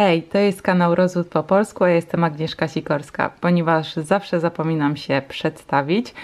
Hej, to jest kanał Rozwód po polsku, ja jestem Agnieszka Sikorska. Ponieważ zawsze zapominam się przedstawić,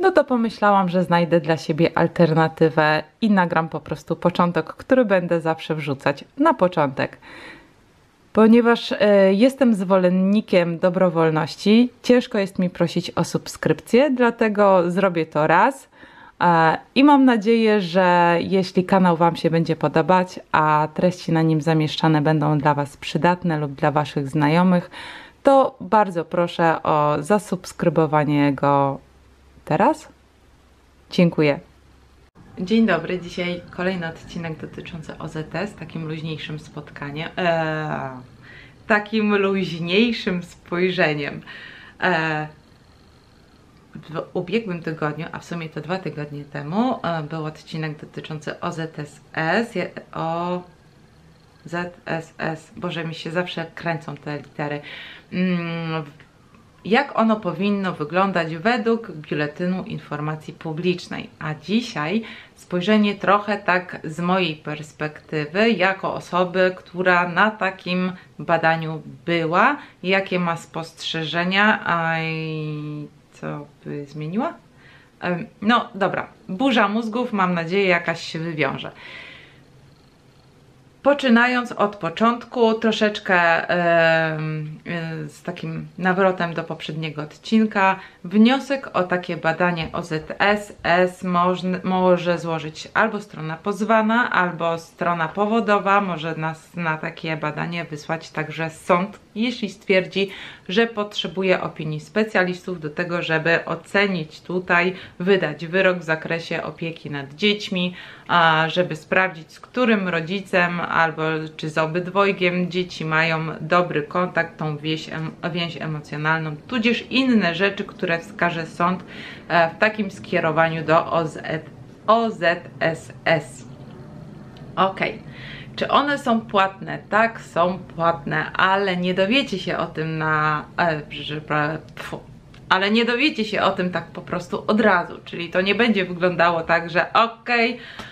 no to pomyślałam, że znajdę dla siebie alternatywę i nagram po prostu początek, który będę zawsze wrzucać na początek. Ponieważ y, jestem zwolennikiem dobrowolności, ciężko jest mi prosić o subskrypcję, dlatego zrobię to raz. E, I mam nadzieję, że jeśli kanał Wam się będzie podobać, a treści na nim zamieszczane będą dla Was przydatne lub dla Waszych znajomych, to bardzo proszę o zasubskrybowanie go teraz. Dziękuję. Dzień dobry, dzisiaj kolejny odcinek dotyczący OZT z takim luźniejszym spotkaniem, eee, takim luźniejszym spojrzeniem. Eee, w ubiegłym tygodniu, a w sumie to dwa tygodnie temu, e, był odcinek dotyczący OZSS, o ZSS, Boże mi się zawsze kręcą te litery. Mm, jak ono powinno wyglądać według Biuletynu Informacji Publicznej. A dzisiaj spojrzenie trochę tak z mojej perspektywy, jako osoby, która na takim badaniu była, jakie ma spostrzeżenia, a co by zmieniła? No dobra, burza mózgów, mam nadzieję, jakaś się wywiąże. Poczynając od początku, troszeczkę yy, z takim nawrotem do poprzedniego odcinka, wniosek o takie badanie OZS może, może złożyć albo strona pozwana, albo strona powodowa. Może nas na takie badanie wysłać także sąd, jeśli stwierdzi, że potrzebuje opinii specjalistów do tego, żeby ocenić tutaj, wydać wyrok w zakresie opieki nad dziećmi, żeby sprawdzić, z którym rodzicem albo czy z obydwojgiem dzieci mają dobry kontakt, tą więź, więź emocjonalną, tudzież inne rzeczy, które wskaże sąd e, w takim skierowaniu do OZ, OZSS. Ok. Czy one są płatne? Tak, są płatne, ale nie dowiecie się o tym na... E, ale nie dowiecie się o tym tak po prostu od razu, czyli to nie będzie wyglądało tak, że okej, okay,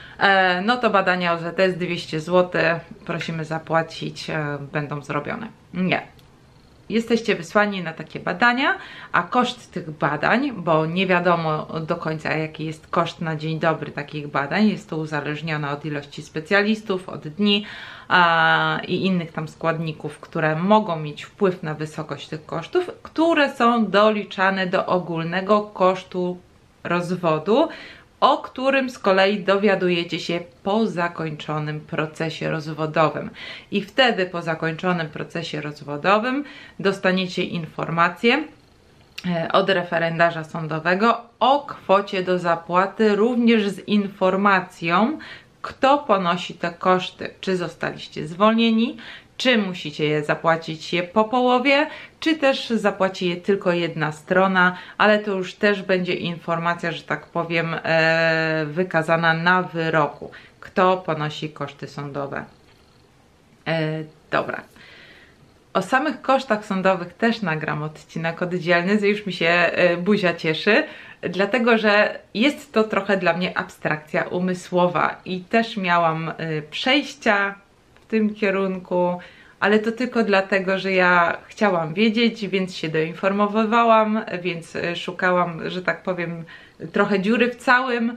no to badania OZS 200 zł, prosimy zapłacić, e, będą zrobione. Nie. Jesteście wysłani na takie badania, a koszt tych badań, bo nie wiadomo do końca jaki jest koszt na dzień dobry takich badań, jest to uzależnione od ilości specjalistów, od dni a, i innych tam składników, które mogą mieć wpływ na wysokość tych kosztów, które są doliczane do ogólnego kosztu rozwodu o którym z kolei dowiadujecie się po zakończonym procesie rozwodowym. I wtedy po zakończonym procesie rozwodowym dostaniecie informację e, od referendarza sądowego o kwocie do zapłaty, również z informacją, kto ponosi te koszty, czy zostaliście zwolnieni, czy musicie je zapłacić je po połowie, czy też zapłaci je tylko jedna strona, ale to już też będzie informacja, że tak powiem, e, wykazana na wyroku. Kto ponosi koszty sądowe? E, dobra. O samych kosztach sądowych też nagram odcinek oddzielny, już mi się e, buzia cieszy, dlatego że jest to trochę dla mnie abstrakcja umysłowa i też miałam e, przejścia tym kierunku, ale to tylko dlatego, że ja chciałam wiedzieć, więc się doinformowywałam, więc e, szukałam, że tak powiem, trochę dziury w całym,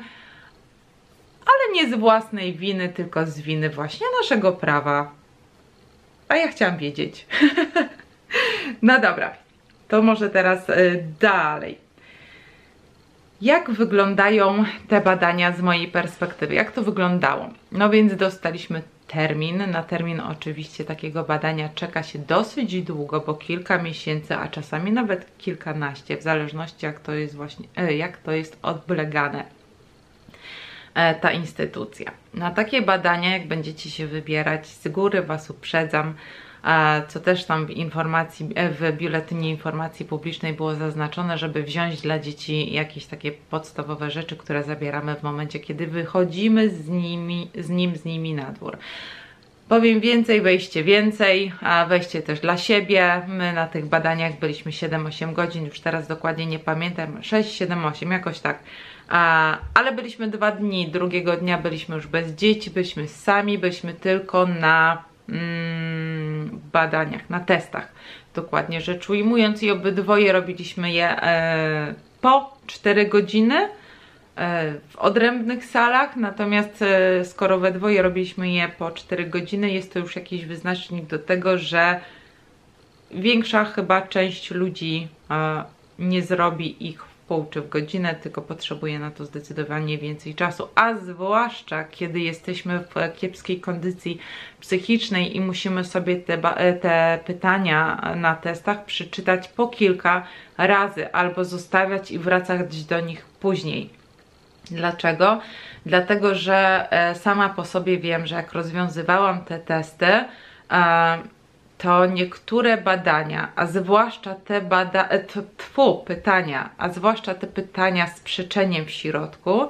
ale nie z własnej winy, tylko z winy właśnie naszego prawa. A ja chciałam wiedzieć. no dobra, to może teraz e, dalej. Jak wyglądają te badania z mojej perspektywy? Jak to wyglądało? No więc dostaliśmy termin. Na termin oczywiście takiego badania czeka się dosyć długo, bo kilka miesięcy, a czasami nawet kilkanaście, w zależności jak to jest właśnie, e, jak to jest odblegane e, ta instytucja. Na takie badania, jak będziecie się wybierać, z góry Was uprzedzam, co też tam w informacji, e, w biuletynie informacji publicznej było zaznaczone, żeby wziąć dla dzieci jakieś takie podstawowe rzeczy, które zabieramy w momencie, kiedy wychodzimy z nimi, z nim, z nimi na dwór. Powiem więcej, wejście więcej, a wejście też dla siebie. My na tych badaniach byliśmy 7-8 godzin, już teraz dokładnie nie pamiętam, 6-7-8, jakoś tak. A, ale byliśmy dwa dni, drugiego dnia byliśmy już bez dzieci, byliśmy sami, byliśmy tylko na badaniach, na testach, dokładnie rzecz ujmując, i obydwoje robiliśmy je e, po 4 godziny e, w odrębnych salach, natomiast e, skoro we dwoje robiliśmy je po 4 godziny, jest to już jakiś wyznacznik do tego, że większa chyba część ludzi nie zrobi ich w pół czy w godzinę, tylko potrzebuje na to zdecydowanie więcej czasu, a zwłaszcza kiedy jesteśmy w kiepskiej kondycji psychicznej i musimy sobie te, te pytania na testach przeczytać po kilka razy albo zostawiać i wracać do nich później. Dlaczego? Dlatego, że e, sama po sobie wiem, że jak rozwiązywałam te testy, e, to niektóre badania, a zwłaszcza te bada e, tfu, pytania, a zwłaszcza te pytania z przyczeniem w środku,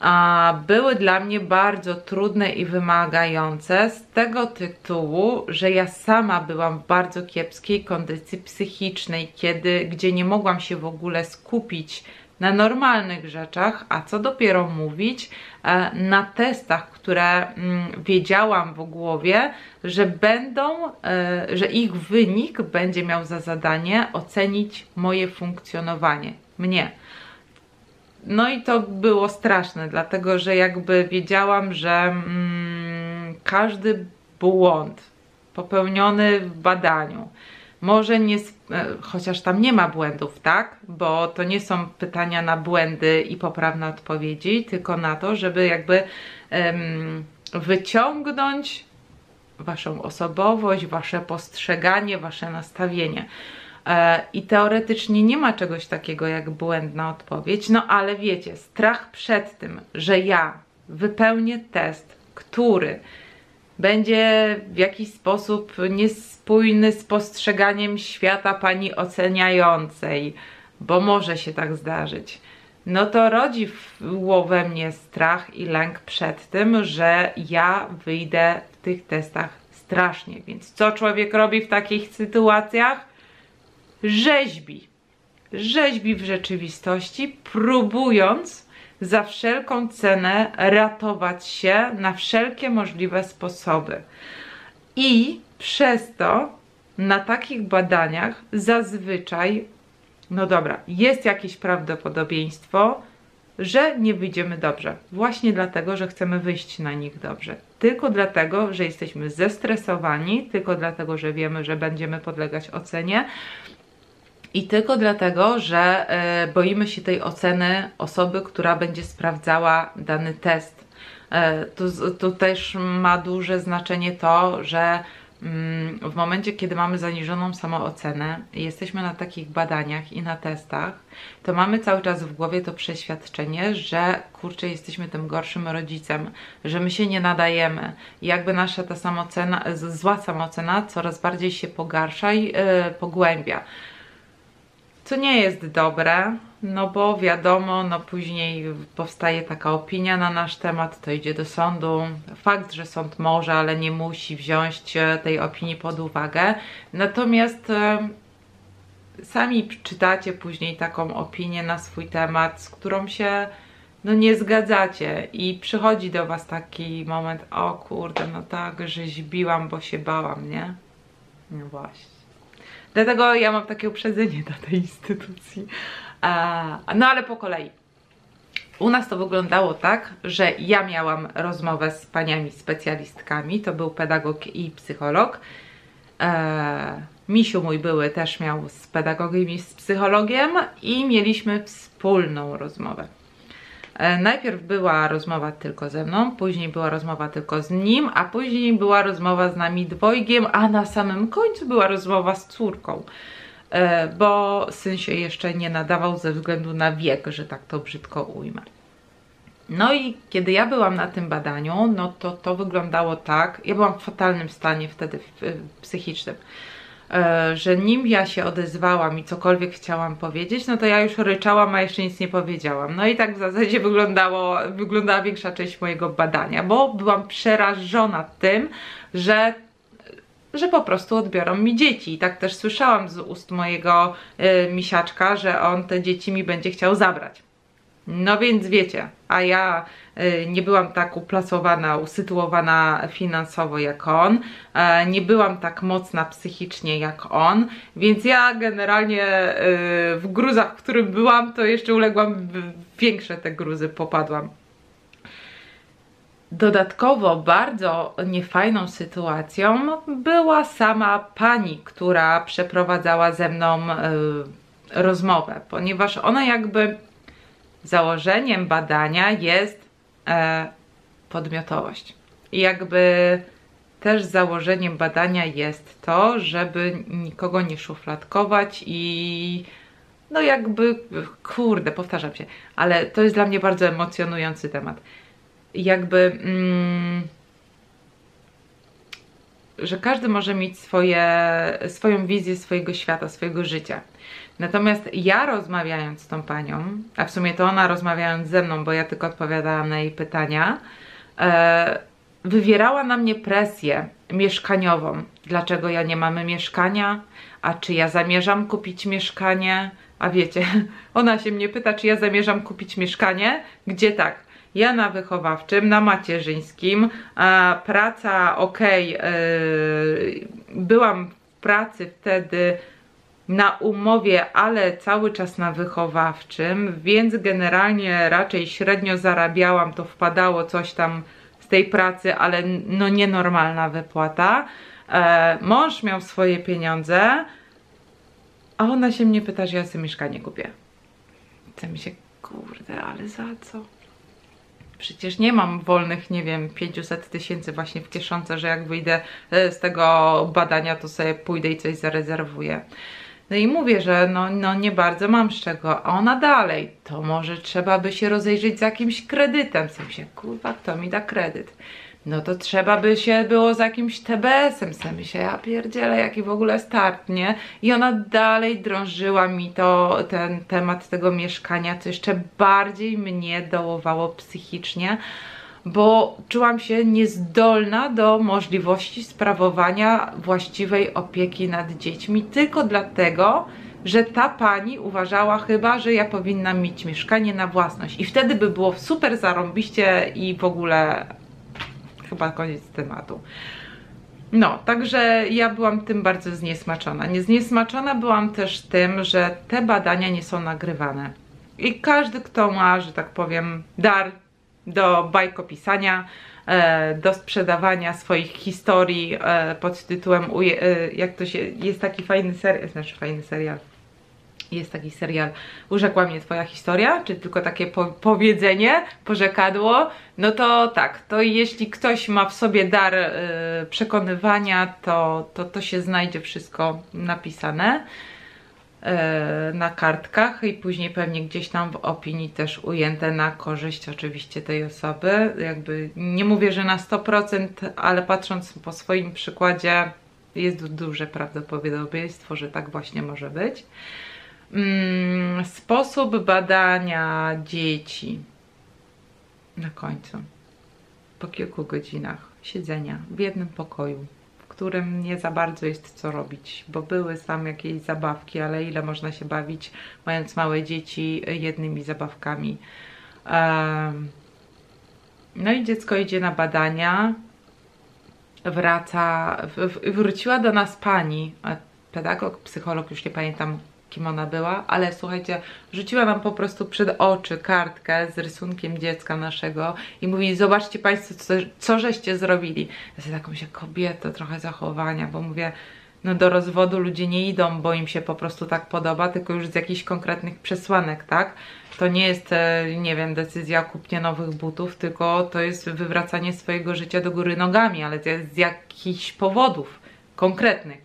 a, były dla mnie bardzo trudne i wymagające z tego tytułu, że ja sama byłam w bardzo kiepskiej kondycji psychicznej, kiedy, gdzie nie mogłam się w ogóle skupić na normalnych rzeczach, a co dopiero mówić e, na testach, które mm, wiedziałam w głowie, że będą, e, że ich wynik będzie miał za zadanie ocenić moje funkcjonowanie, mnie. No i to było straszne, dlatego że jakby wiedziałam, że mm, każdy błąd popełniony w badaniu, może nie, e, chociaż tam nie ma błędów, tak? Bo to nie są pytania na błędy i poprawne odpowiedzi, tylko na to, żeby jakby um, wyciągnąć waszą osobowość, wasze postrzeganie, wasze nastawienie. E, I teoretycznie nie ma czegoś takiego jak błędna odpowiedź, no ale wiecie, strach przed tym, że ja wypełnię test, który będzie w jakiś sposób niespójny z postrzeganiem świata pani oceniającej, bo może się tak zdarzyć. No to rodzi we mnie strach i lęk przed tym, że ja wyjdę w tych testach strasznie. Więc co człowiek robi w takich sytuacjach? Rzeźbi. Rzeźbi w rzeczywistości, próbując za wszelką cenę ratować się na wszelkie możliwe sposoby. I przez to na takich badaniach zazwyczaj, no dobra, jest jakieś prawdopodobieństwo, że nie wyjdziemy dobrze. Właśnie dlatego, że chcemy wyjść na nich dobrze. Tylko dlatego, że jesteśmy zestresowani, tylko dlatego, że wiemy, że będziemy podlegać ocenie, i tylko dlatego, że e, boimy się tej oceny osoby, która będzie sprawdzała dany test. E, tu, tu też ma duże znaczenie to, że mm, w momencie, kiedy mamy zaniżoną samoocenę i jesteśmy na takich badaniach i na testach, to mamy cały czas w głowie to przeświadczenie, że kurczę, jesteśmy tym gorszym rodzicem, że my się nie nadajemy. Jakby nasza ta samoocena, zła samoocena coraz bardziej się pogarsza i yy, pogłębia co nie jest dobre, no bo wiadomo, no później powstaje taka opinia na nasz temat, to idzie do sądu. Fakt, że sąd może, ale nie musi wziąć e, tej opinii pod uwagę. Natomiast e, sami czytacie później taką opinię na swój temat, z którą się no nie zgadzacie i przychodzi do Was taki moment, o kurde, no tak, rzeźbiłam, bo się bałam, nie? No właśnie. Dlatego ja mam takie uprzedzenie do tej instytucji. No ale po kolei. U nas to wyglądało tak, że ja miałam rozmowę z paniami specjalistkami, to był pedagog i psycholog. E, Misiu mój były też miał z pedagogiem i z psychologiem i mieliśmy wspólną rozmowę. E, najpierw była rozmowa tylko ze mną, później była rozmowa tylko z nim, a później była rozmowa z nami dwojgiem, a na samym końcu była rozmowa z córką. E, bo syn się jeszcze nie nadawał ze względu na wiek, że tak to brzydko ujmę. No i kiedy ja byłam na tym badaniu, no to to wyglądało tak, ja byłam w fatalnym stanie wtedy psychicznym. E, że nim ja się odezwałam i cokolwiek chciałam powiedzieć, no to ja już ryczałam, a jeszcze nic nie powiedziałam. No i tak w zasadzie wyglądało, wyglądała większa część mojego badania, bo byłam przerażona tym, że że po prostu odbiorą mi dzieci. I tak też słyszałam z ust mojego y, misiaczka, że on te dzieci mi będzie chciał zabrać. No więc wiecie, a ja y, nie byłam tak uplasowana, usytuowana finansowo jak on, e, nie byłam tak mocna psychicznie jak on, więc ja generalnie y, w gruzach, w którym byłam, to jeszcze uległam większe te gruzy, popadłam. Dodatkowo bardzo niefajną sytuacją była sama pani, która przeprowadzała ze mną y, rozmowę, ponieważ ona jakby założeniem badania jest e, podmiotowość. I jakby też założeniem badania jest to, żeby nikogo nie szufladkować i no jakby, kurde, powtarzam się, ale to jest dla mnie bardzo emocjonujący temat. Jakby, mm, że każdy może mieć swoje, swoją wizję swojego świata, swojego życia. Natomiast ja rozmawiając z tą panią, a w sumie to ona rozmawiając ze mną, bo ja tylko odpowiadałam na jej pytania, e, wywierała na mnie presję mieszkaniową. Dlaczego ja nie mamy mieszkania? A czy ja zamierzam kupić mieszkanie? A wiecie, ona się mnie pyta, czy ja zamierzam kupić mieszkanie, gdzie tak, ja na wychowawczym, na macierzyńskim, a praca ok, yy, byłam w pracy wtedy na umowie, ale cały czas na wychowawczym, więc generalnie raczej średnio zarabiałam, to wpadało coś tam z tej pracy, ale no nienormalna wypłata. E, mąż miał swoje pieniądze, a ona się mnie pyta, że ja sobie mieszkanie kupię. Chce mi się, kurde, ale za co? Przecież nie mam wolnych, nie wiem, 500 tysięcy właśnie w kieszonce, że jak wyjdę e, z tego badania, to sobie pójdę i coś zarezerwuję. No i mówię, że no, no nie bardzo mam z czego, a ona dalej, to może trzeba by się rozejrzeć z jakimś kredytem. W sensie, kurwa, kto mi da kredyt? No to trzeba by się było z jakimś TBS-em. Sam się, ja pierdzielę, jaki w ogóle start, nie? I ona dalej drążyła mi to, ten temat tego mieszkania, co jeszcze bardziej mnie dołowało psychicznie bo czułam się niezdolna do możliwości sprawowania właściwej opieki nad dziećmi tylko dlatego, że ta pani uważała chyba, że ja powinnam mieć mieszkanie na własność i wtedy by było super zarąbiście i w ogóle chyba koniec tematu. No, także ja byłam tym bardzo zniesmaczona. Zniesmaczona byłam też tym, że te badania nie są nagrywane. I każdy, kto ma, że tak powiem, dar do bajkopisania, e, do sprzedawania swoich historii e, pod tytułem, e, jak to się, jest taki fajny serial, znaczy fajny serial, jest taki serial Urzekła mnie twoja historia, czy tylko takie po powiedzenie, porzekadło, no to tak, to jeśli ktoś ma w sobie dar przekonywania, to, to to się znajdzie wszystko napisane. E, na kartkach i później pewnie gdzieś tam w opinii też ujęte na korzyść oczywiście tej osoby. Jakby nie mówię, że na 100%, ale patrząc po swoim przykładzie jest duże prawdopodobieństwo, że tak właśnie może być. Mm, sposób badania dzieci na końcu po kilku godzinach siedzenia w jednym pokoju którym nie za bardzo jest co robić, bo były tam jakieś zabawki, ale ile można się bawić, mając małe dzieci, jednymi zabawkami. No i dziecko idzie na badania, wraca, wróciła do nas pani, pedagog, psycholog, już nie pamiętam kim ona była, ale słuchajcie, rzuciła nam po prostu przed oczy kartkę z rysunkiem dziecka naszego i mówi, zobaczcie Państwo, co, co żeście zrobili. Ja sobie taką się kobieto, trochę zachowania, bo mówię, no do rozwodu ludzie nie idą, bo im się po prostu tak podoba, tylko już z jakichś konkretnych przesłanek, tak? To nie jest, e, nie wiem, decyzja o kupnie nowych butów, tylko to jest wywracanie swojego życia do góry nogami, ale to jest z jakichś powodów konkretnych.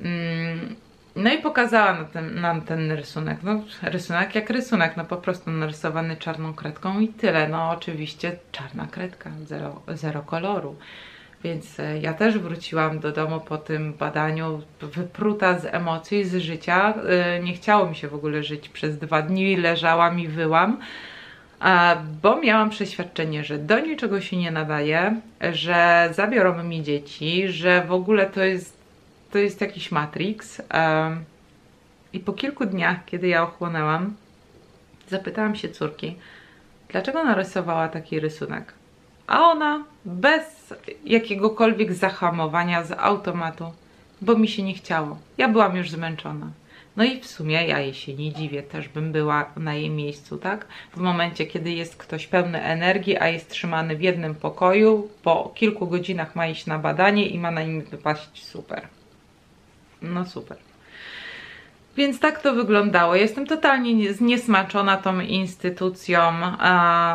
Mm no i pokazała nam ten, nam ten rysunek. No, rysunek jak rysunek, no po prostu narysowany czarną kredką i tyle. No oczywiście czarna kredka, zero, zero koloru. Więc e, ja też wróciłam do domu po tym badaniu wypruta z emocji, z życia. E, nie chciało mi się w ogóle żyć przez dwa dni, leżałam i wyłam bo miałam przeświadczenie, że do niczego się nie nadaje, że zabiorą mi dzieci, że w ogóle to jest to jest jakiś Matrix. I po kilku dniach, kiedy ja ochłonęłam, Zapytałam się córki, dlaczego narysowała taki rysunek. A ona bez jakiegokolwiek zahamowania z automatu, bo mi się nie chciało. Ja byłam już zmęczona. No i w sumie ja jej się nie dziwię, też bym była na jej miejscu, tak? W momencie, kiedy jest ktoś pełny energii, a jest trzymany w jednym pokoju, po kilku godzinach ma iść na badanie i ma na nim wypaść super. No super. Więc tak to wyglądało. Jestem totalnie zniesmaczona tą instytucją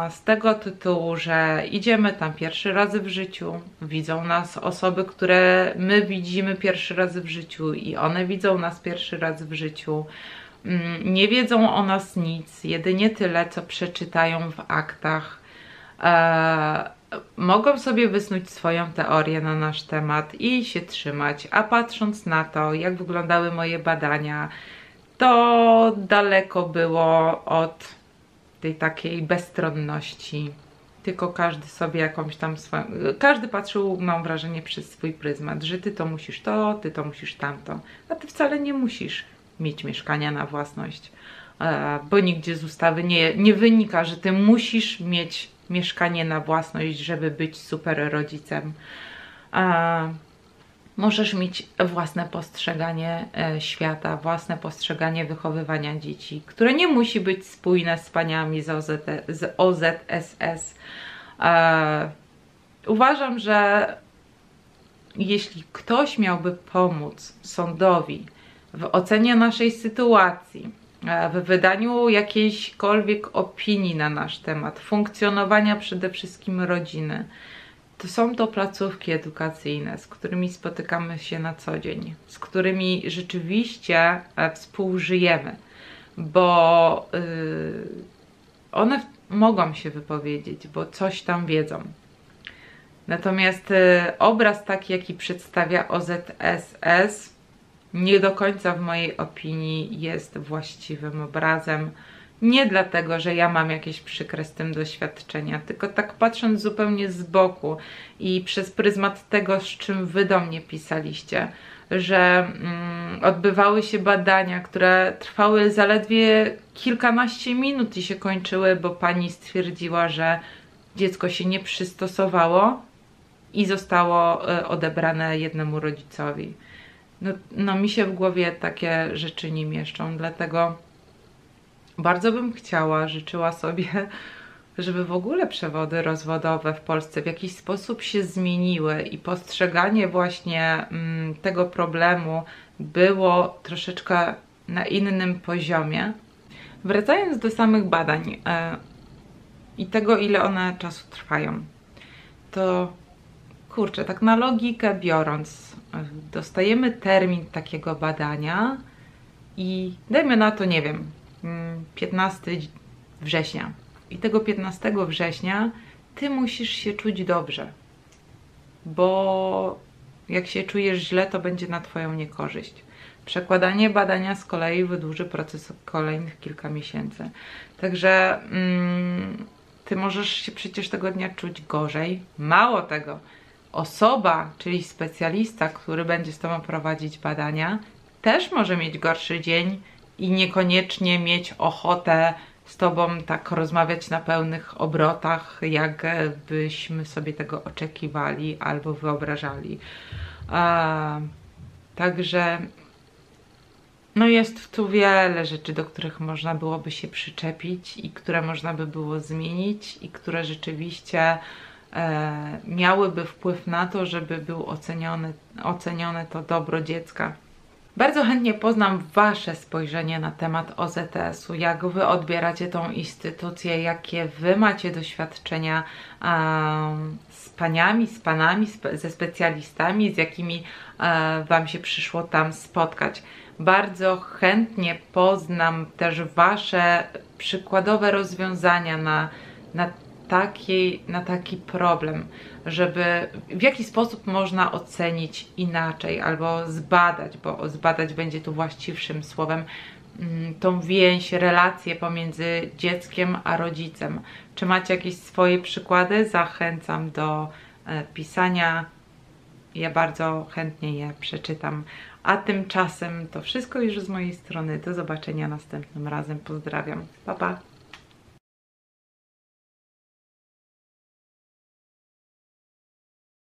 z tego tytułu, że idziemy tam pierwszy raz w życiu, widzą nas osoby, które my widzimy pierwszy raz w życiu i one widzą nas pierwszy raz w życiu. Mm, nie wiedzą o nas nic, jedynie tyle, co przeczytają w aktach. Mogą sobie wysnuć swoją teorię na nasz temat i się trzymać, a patrząc na to, jak wyglądały moje badania, to daleko było od tej takiej bezstronności. Tylko każdy sobie jakąś tam swoją. Każdy patrzył, mam wrażenie, przez swój pryzmat, że ty to musisz to, ty to musisz tamto. A ty wcale nie musisz mieć mieszkania na własność, e, bo nigdzie z ustawy nie, nie wynika, że ty musisz mieć mieszkanie na własność, żeby być super rodzicem. E, możesz mieć własne postrzeganie e, świata, własne postrzeganie wychowywania dzieci, które nie musi być spójne z paniami z, OZ, z OZSS. Uważam, że jeśli ktoś miałby pomóc sądowi w ocenie naszej sytuacji, w wydaniu jakiejśkolwiek opinii na nasz temat, funkcjonowania przede wszystkim rodziny, to są to placówki edukacyjne, z którymi spotykamy się na co dzień, z którymi rzeczywiście e, współżyjemy, bo yy, one mogą się wypowiedzieć, bo coś tam wiedzą. Natomiast yy, obraz taki, jaki przedstawia OZSS, nie do końca w mojej opinii jest właściwym obrazem nie dlatego, że ja mam jakieś przykre z tym doświadczenia, tylko tak patrząc zupełnie z boku i przez pryzmat tego, z czym wy do mnie pisaliście, że mm, odbywały się badania, które trwały zaledwie kilkanaście minut i się kończyły, bo pani stwierdziła, że dziecko się nie przystosowało i zostało e, odebrane jednemu rodzicowi. No, no mi się w głowie takie rzeczy nie mieszczą, dlatego bardzo bym chciała, życzyła sobie, żeby w ogóle przewody rozwodowe w Polsce w jakiś sposób się zmieniły i postrzeganie właśnie mm, tego problemu było troszeczkę na innym poziomie. Wracając do samych badań e, i tego, ile one czasu trwają, to kurczę, tak na logikę biorąc, dostajemy termin takiego badania i dajmy na to, nie wiem, 15 września. I tego 15 września ty musisz się czuć dobrze, bo jak się czujesz źle, to będzie na Twoją niekorzyść. Przekładanie badania z kolei wydłuży proces kolejnych kilka miesięcy. Także mm, Ty możesz się przecież tego dnia czuć gorzej. Mało tego, osoba, czyli specjalista, który będzie z Tobą prowadzić badania, też może mieć gorszy dzień i niekoniecznie mieć ochotę z Tobą tak rozmawiać na pełnych obrotach, jak byśmy sobie tego oczekiwali albo wyobrażali. Także no jest tu wiele rzeczy, do których można byłoby się przyczepić i które można by było zmienić i które rzeczywiście miałyby wpływ na to, żeby był oceniony, ocenione to dobro dziecka. Bardzo chętnie poznam Wasze spojrzenie na temat OZS-u, jak Wy odbieracie tą instytucję, jakie Wy macie doświadczenia um, z paniami, z panami, ze specjalistami, z jakimi um, Wam się przyszło tam spotkać. Bardzo chętnie poznam też Wasze przykładowe rozwiązania na, na taki, na taki problem, żeby w jaki sposób można ocenić inaczej albo zbadać, bo zbadać będzie tu właściwszym słowem, mm, tą więź, relację pomiędzy dzieckiem a rodzicem. Czy macie jakieś swoje przykłady? Zachęcam do e, pisania. Ja bardzo chętnie je przeczytam. A tymczasem to wszystko już z mojej strony. Do zobaczenia następnym razem. Pozdrawiam. Pa, pa.